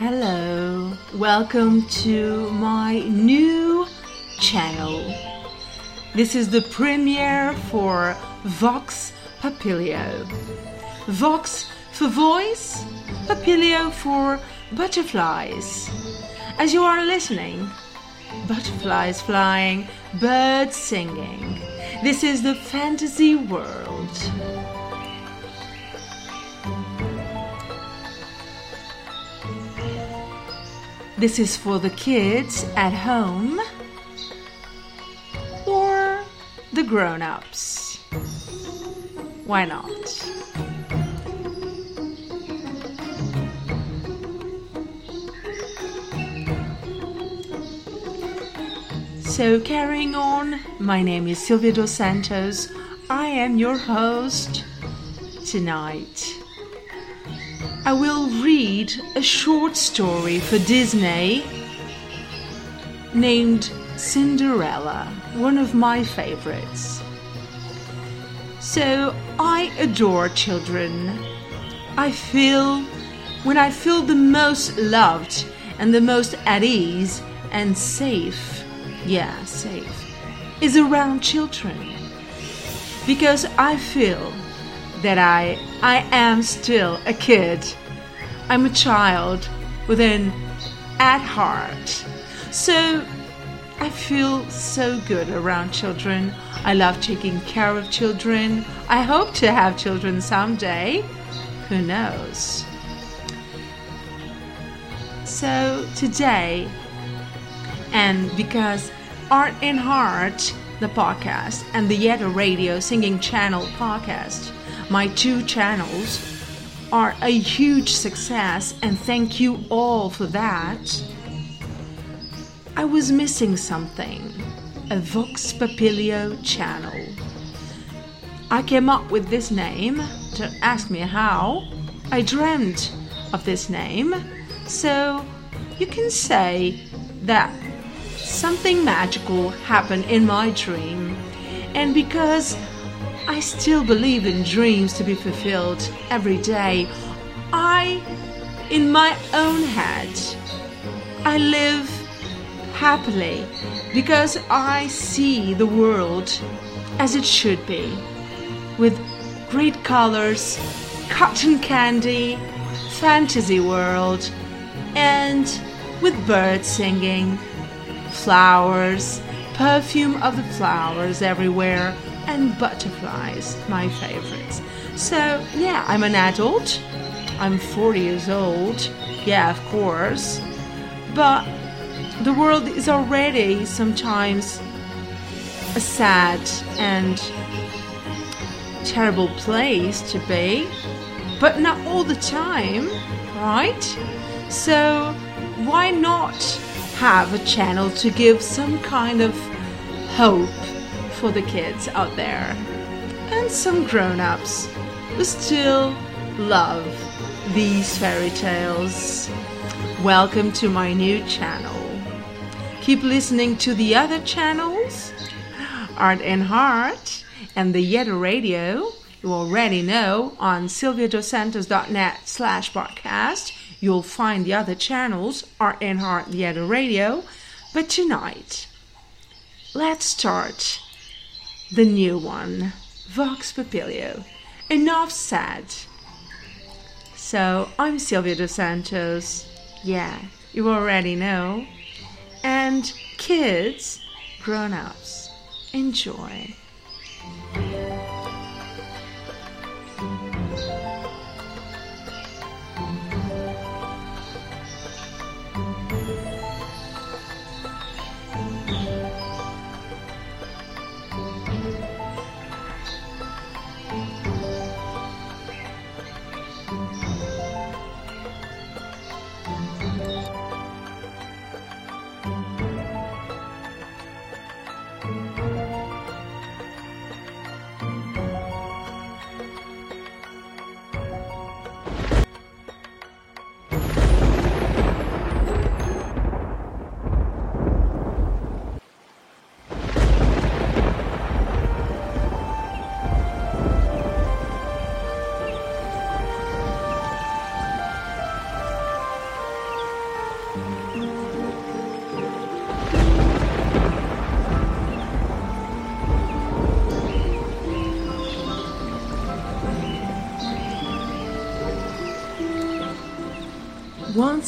Hello, welcome to my new channel. This is the premiere for Vox Papilio. Vox for voice, Papilio for butterflies. As you are listening, butterflies flying, birds singing. This is the fantasy world. This is for the kids at home or the grown ups. Why not? So, carrying on, my name is Silvia dos Santos. I am your host tonight. I will read a short story for Disney named Cinderella, one of my favorites. So, I adore children. I feel when I feel the most loved and the most at ease and safe, yeah, safe, is around children. Because I feel that I I am still a kid. I'm a child with an at heart. So I feel so good around children. I love taking care of children. I hope to have children someday. Who knows? So today, and because Art in Heart, the podcast, and the Yeda Radio Singing Channel podcast my two channels are a huge success, and thank you all for that. I was missing something a Vox Papilio channel. I came up with this name, to ask me how. I dreamt of this name, so you can say that something magical happened in my dream, and because I still believe in dreams to be fulfilled every day. I, in my own head, I live happily because I see the world as it should be with great colors, cotton candy, fantasy world, and with birds singing, flowers, perfume of the flowers everywhere and butterflies, my favorites. So, yeah, I'm an adult. I'm 40 years old. Yeah, of course. But the world is already sometimes a sad and terrible place to be, but not all the time, right? So, why not have a channel to give some kind of hope for the kids out there and some grown ups who still love these fairy tales. Welcome to my new channel. Keep listening to the other channels Art and Heart and the Yeda Radio. You already know on silviadossantos.net slash podcast. You'll find the other channels, Art and Heart, the Radio. But tonight, let's start the new one, Vox Papilio. Enough said. So, I'm Silvia dos Santos. Yeah, you already know. And kids, grown ups, enjoy.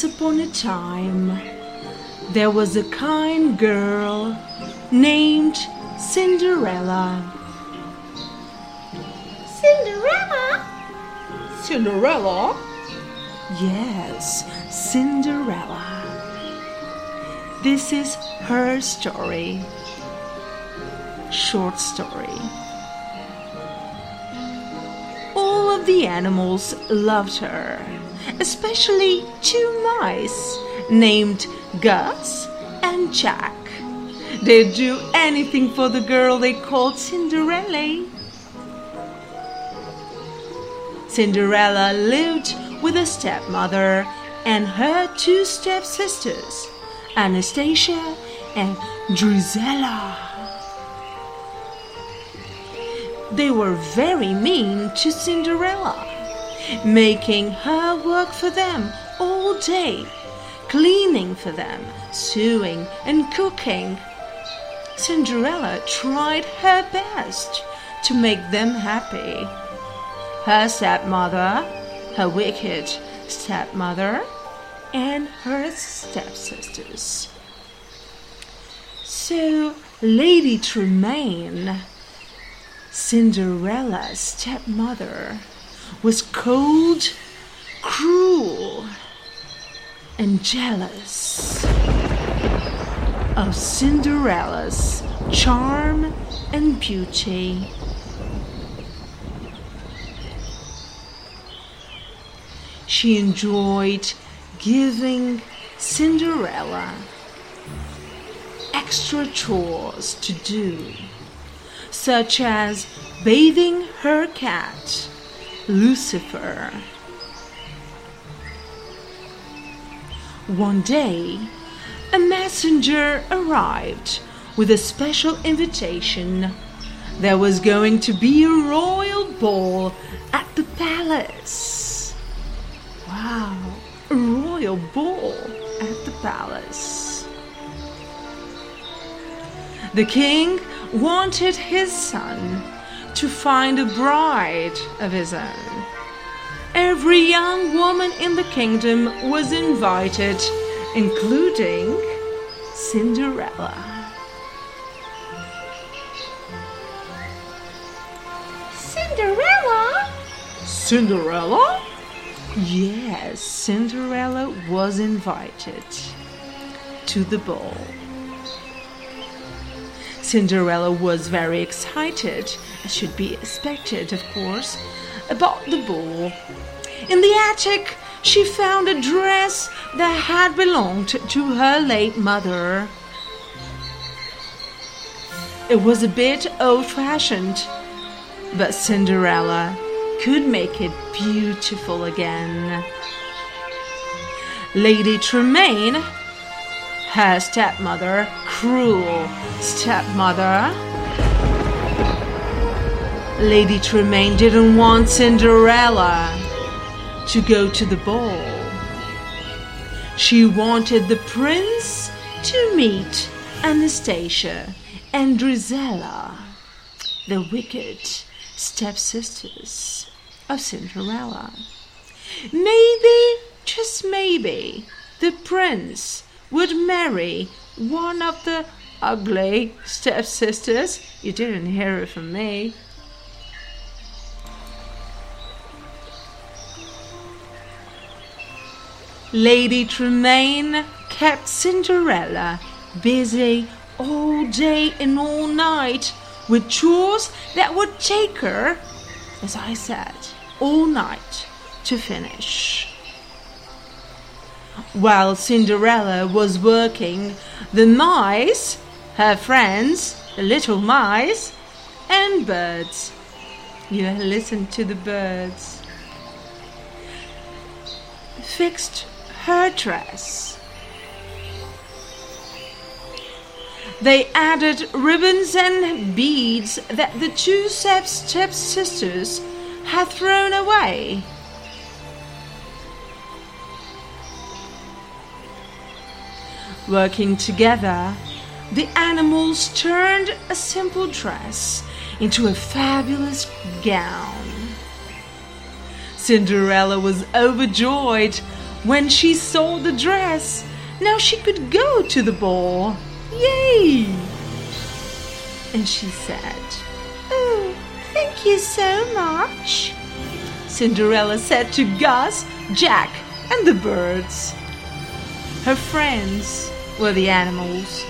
Once upon a time, there was a kind girl named Cinderella. Cinderella? Cinderella? Yes, Cinderella. This is her story. Short story. All of the animals loved her, especially two mice named Gus and Jaq. They'd do anything for the girl they called Cinderella. Cinderella lived with a stepmother and her two stepsisters, Anastasia and Drizella. They were very mean to Cinderella, making her work for them all day, cleaning for them, sewing, and cooking. Cinderella tried her best to make them happy. Her stepmother, her wicked stepmother, and her stepsisters. So, Lady Tremaine, Cinderella's stepmother, was cold, cruel, and jealous of Cinderella's charm and beauty. She enjoyed giving Cinderella extra chores to do, such as bathing her cat, Lucifer. One day, a messenger arrived with a special invitation. There was going to be a royal ball at the palace. Wow, a royal ball at the palace. The king wanted his son to find a bride of his own. Every young woman in the kingdom was invited, including Cinderella. Cinderella? Cinderella? Yes, Cinderella was invited to the ball. Cinderella was very excited, as should be expected, of course, about the ball. In the attic, she found a dress that had belonged to her late mother. It was a bit old fashioned, but Cinderella could make it beautiful again. Lady Tremaine, her stepmother, cruel stepmother, Lady Tremaine didn't want Cinderella to go to the ball. She wanted the prince to meet Anastasia and Drizella, the wicked stepsisters of Cinderella. Maybe, just maybe, the prince would marry one of the ugly stepsisters. You didn't hear it from me. Lady Tremaine kept Cinderella busy all day and all night with chores that would take her, as I said, all night to finish. While Cinderella was working, the mice, her friends, the little mice, and birds, you listen to the birds, fixed her dress. They added ribbons and beads that the two step stepsisters had thrown away. Working together, the animals turned a simple dress into a fabulous gown. Cinderella was overjoyed when she saw the dress. Now she could go to the ball. Yay! And she said, Oh, thank you so much. Cinderella said to Gus, Jaq, and the birds. Her friends were the animals.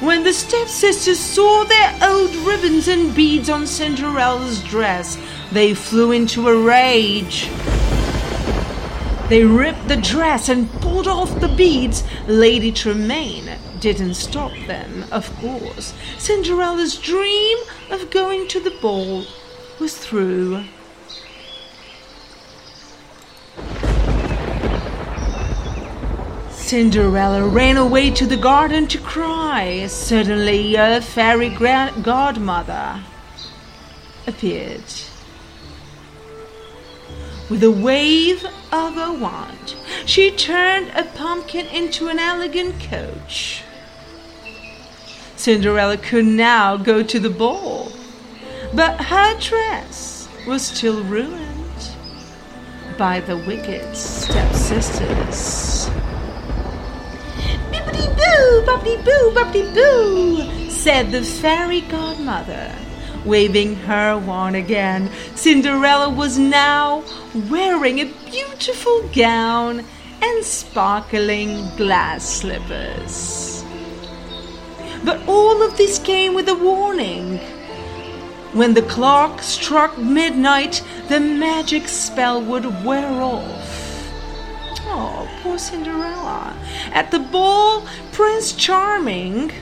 When the stepsisters saw their old ribbons and beads on Cinderella's dress, they flew into a rage. They ripped the dress and pulled off the beads. Lady Tremaine didn't stop them, of course. Cinderella's dream of going to the ball was through. Cinderella ran away to the garden to cry. Suddenly, a fairy godmother appeared. With a wave of a wand, she turned a pumpkin into an elegant coach. Cinderella could now go to the ball, but her dress was still ruined by the wicked stepsisters. Boo, bobbidi boo, bobbidi boo, said the fairy godmother, waving her wand again. Cinderella was now wearing a beautiful gown and sparkling glass slippers. But all of this came with a warning. When the clock struck midnight, the magic spell would wear off. Oh, poor Cinderella. At the ball, Prince Charming,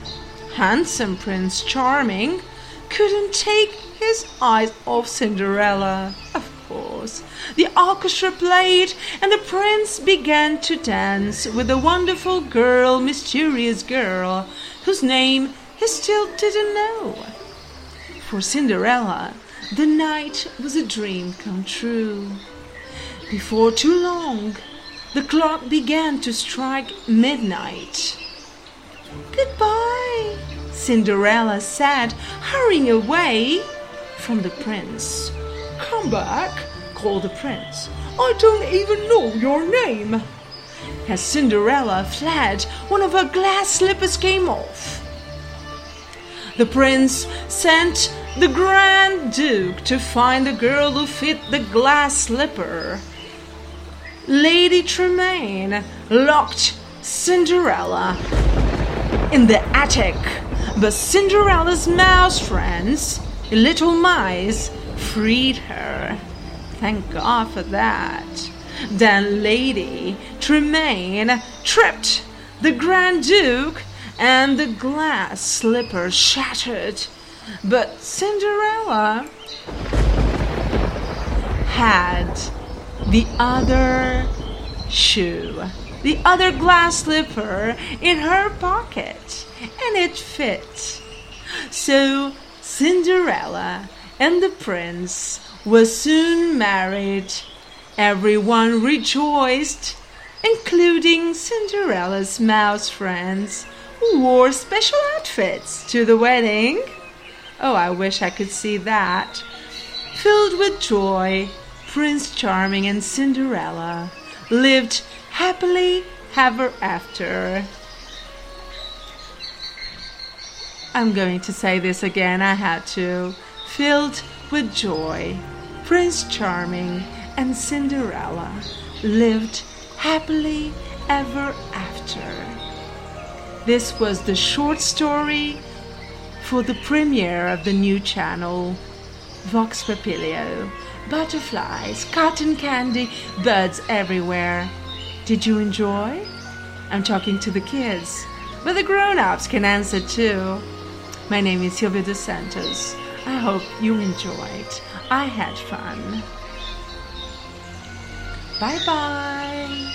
handsome Prince Charming, couldn't take his eyes off Cinderella. Of course. The orchestra played, and the prince began to dance with a wonderful girl, mysterious girl, whose name he still didn't know. For Cinderella, the night was a dream come true. Before too long, the clock began to strike midnight. Goodbye, Cinderella said, hurrying away from the prince. Come back, called the prince. I don't even know your name. As Cinderella fled, one of her glass slippers came off. The prince sent the Grand Duke to find the girl who fit the glass slipper. Lady Tremaine locked Cinderella in the attic, but Cinderella's mouse friends, little mice, freed her. Thank God for that. Then Lady Tremaine tripped the Grand Duke and the glass slipper shattered. But Cinderella had the other shoe, the other glass slipper in her pocket, and it fit. So Cinderella and the prince were soon married. Everyone rejoiced, including Cinderella's mouse friends, who wore special outfits to the wedding. Oh, I wish I could see that. Filled with joy, Prince Charming and Cinderella lived happily ever after. I'm going to say this again, I had to. Filled with joy, Prince Charming and Cinderella lived happily ever after. This was the short story for the premiere of the new channel, Vox Papilio. Butterflies, cotton candy, birds everywhere. Did you enjoy? I'm talking to the kids, but the grown ups can answer too. My name is Silvia dos Santos. I hope you enjoyed. I had fun. Bye bye.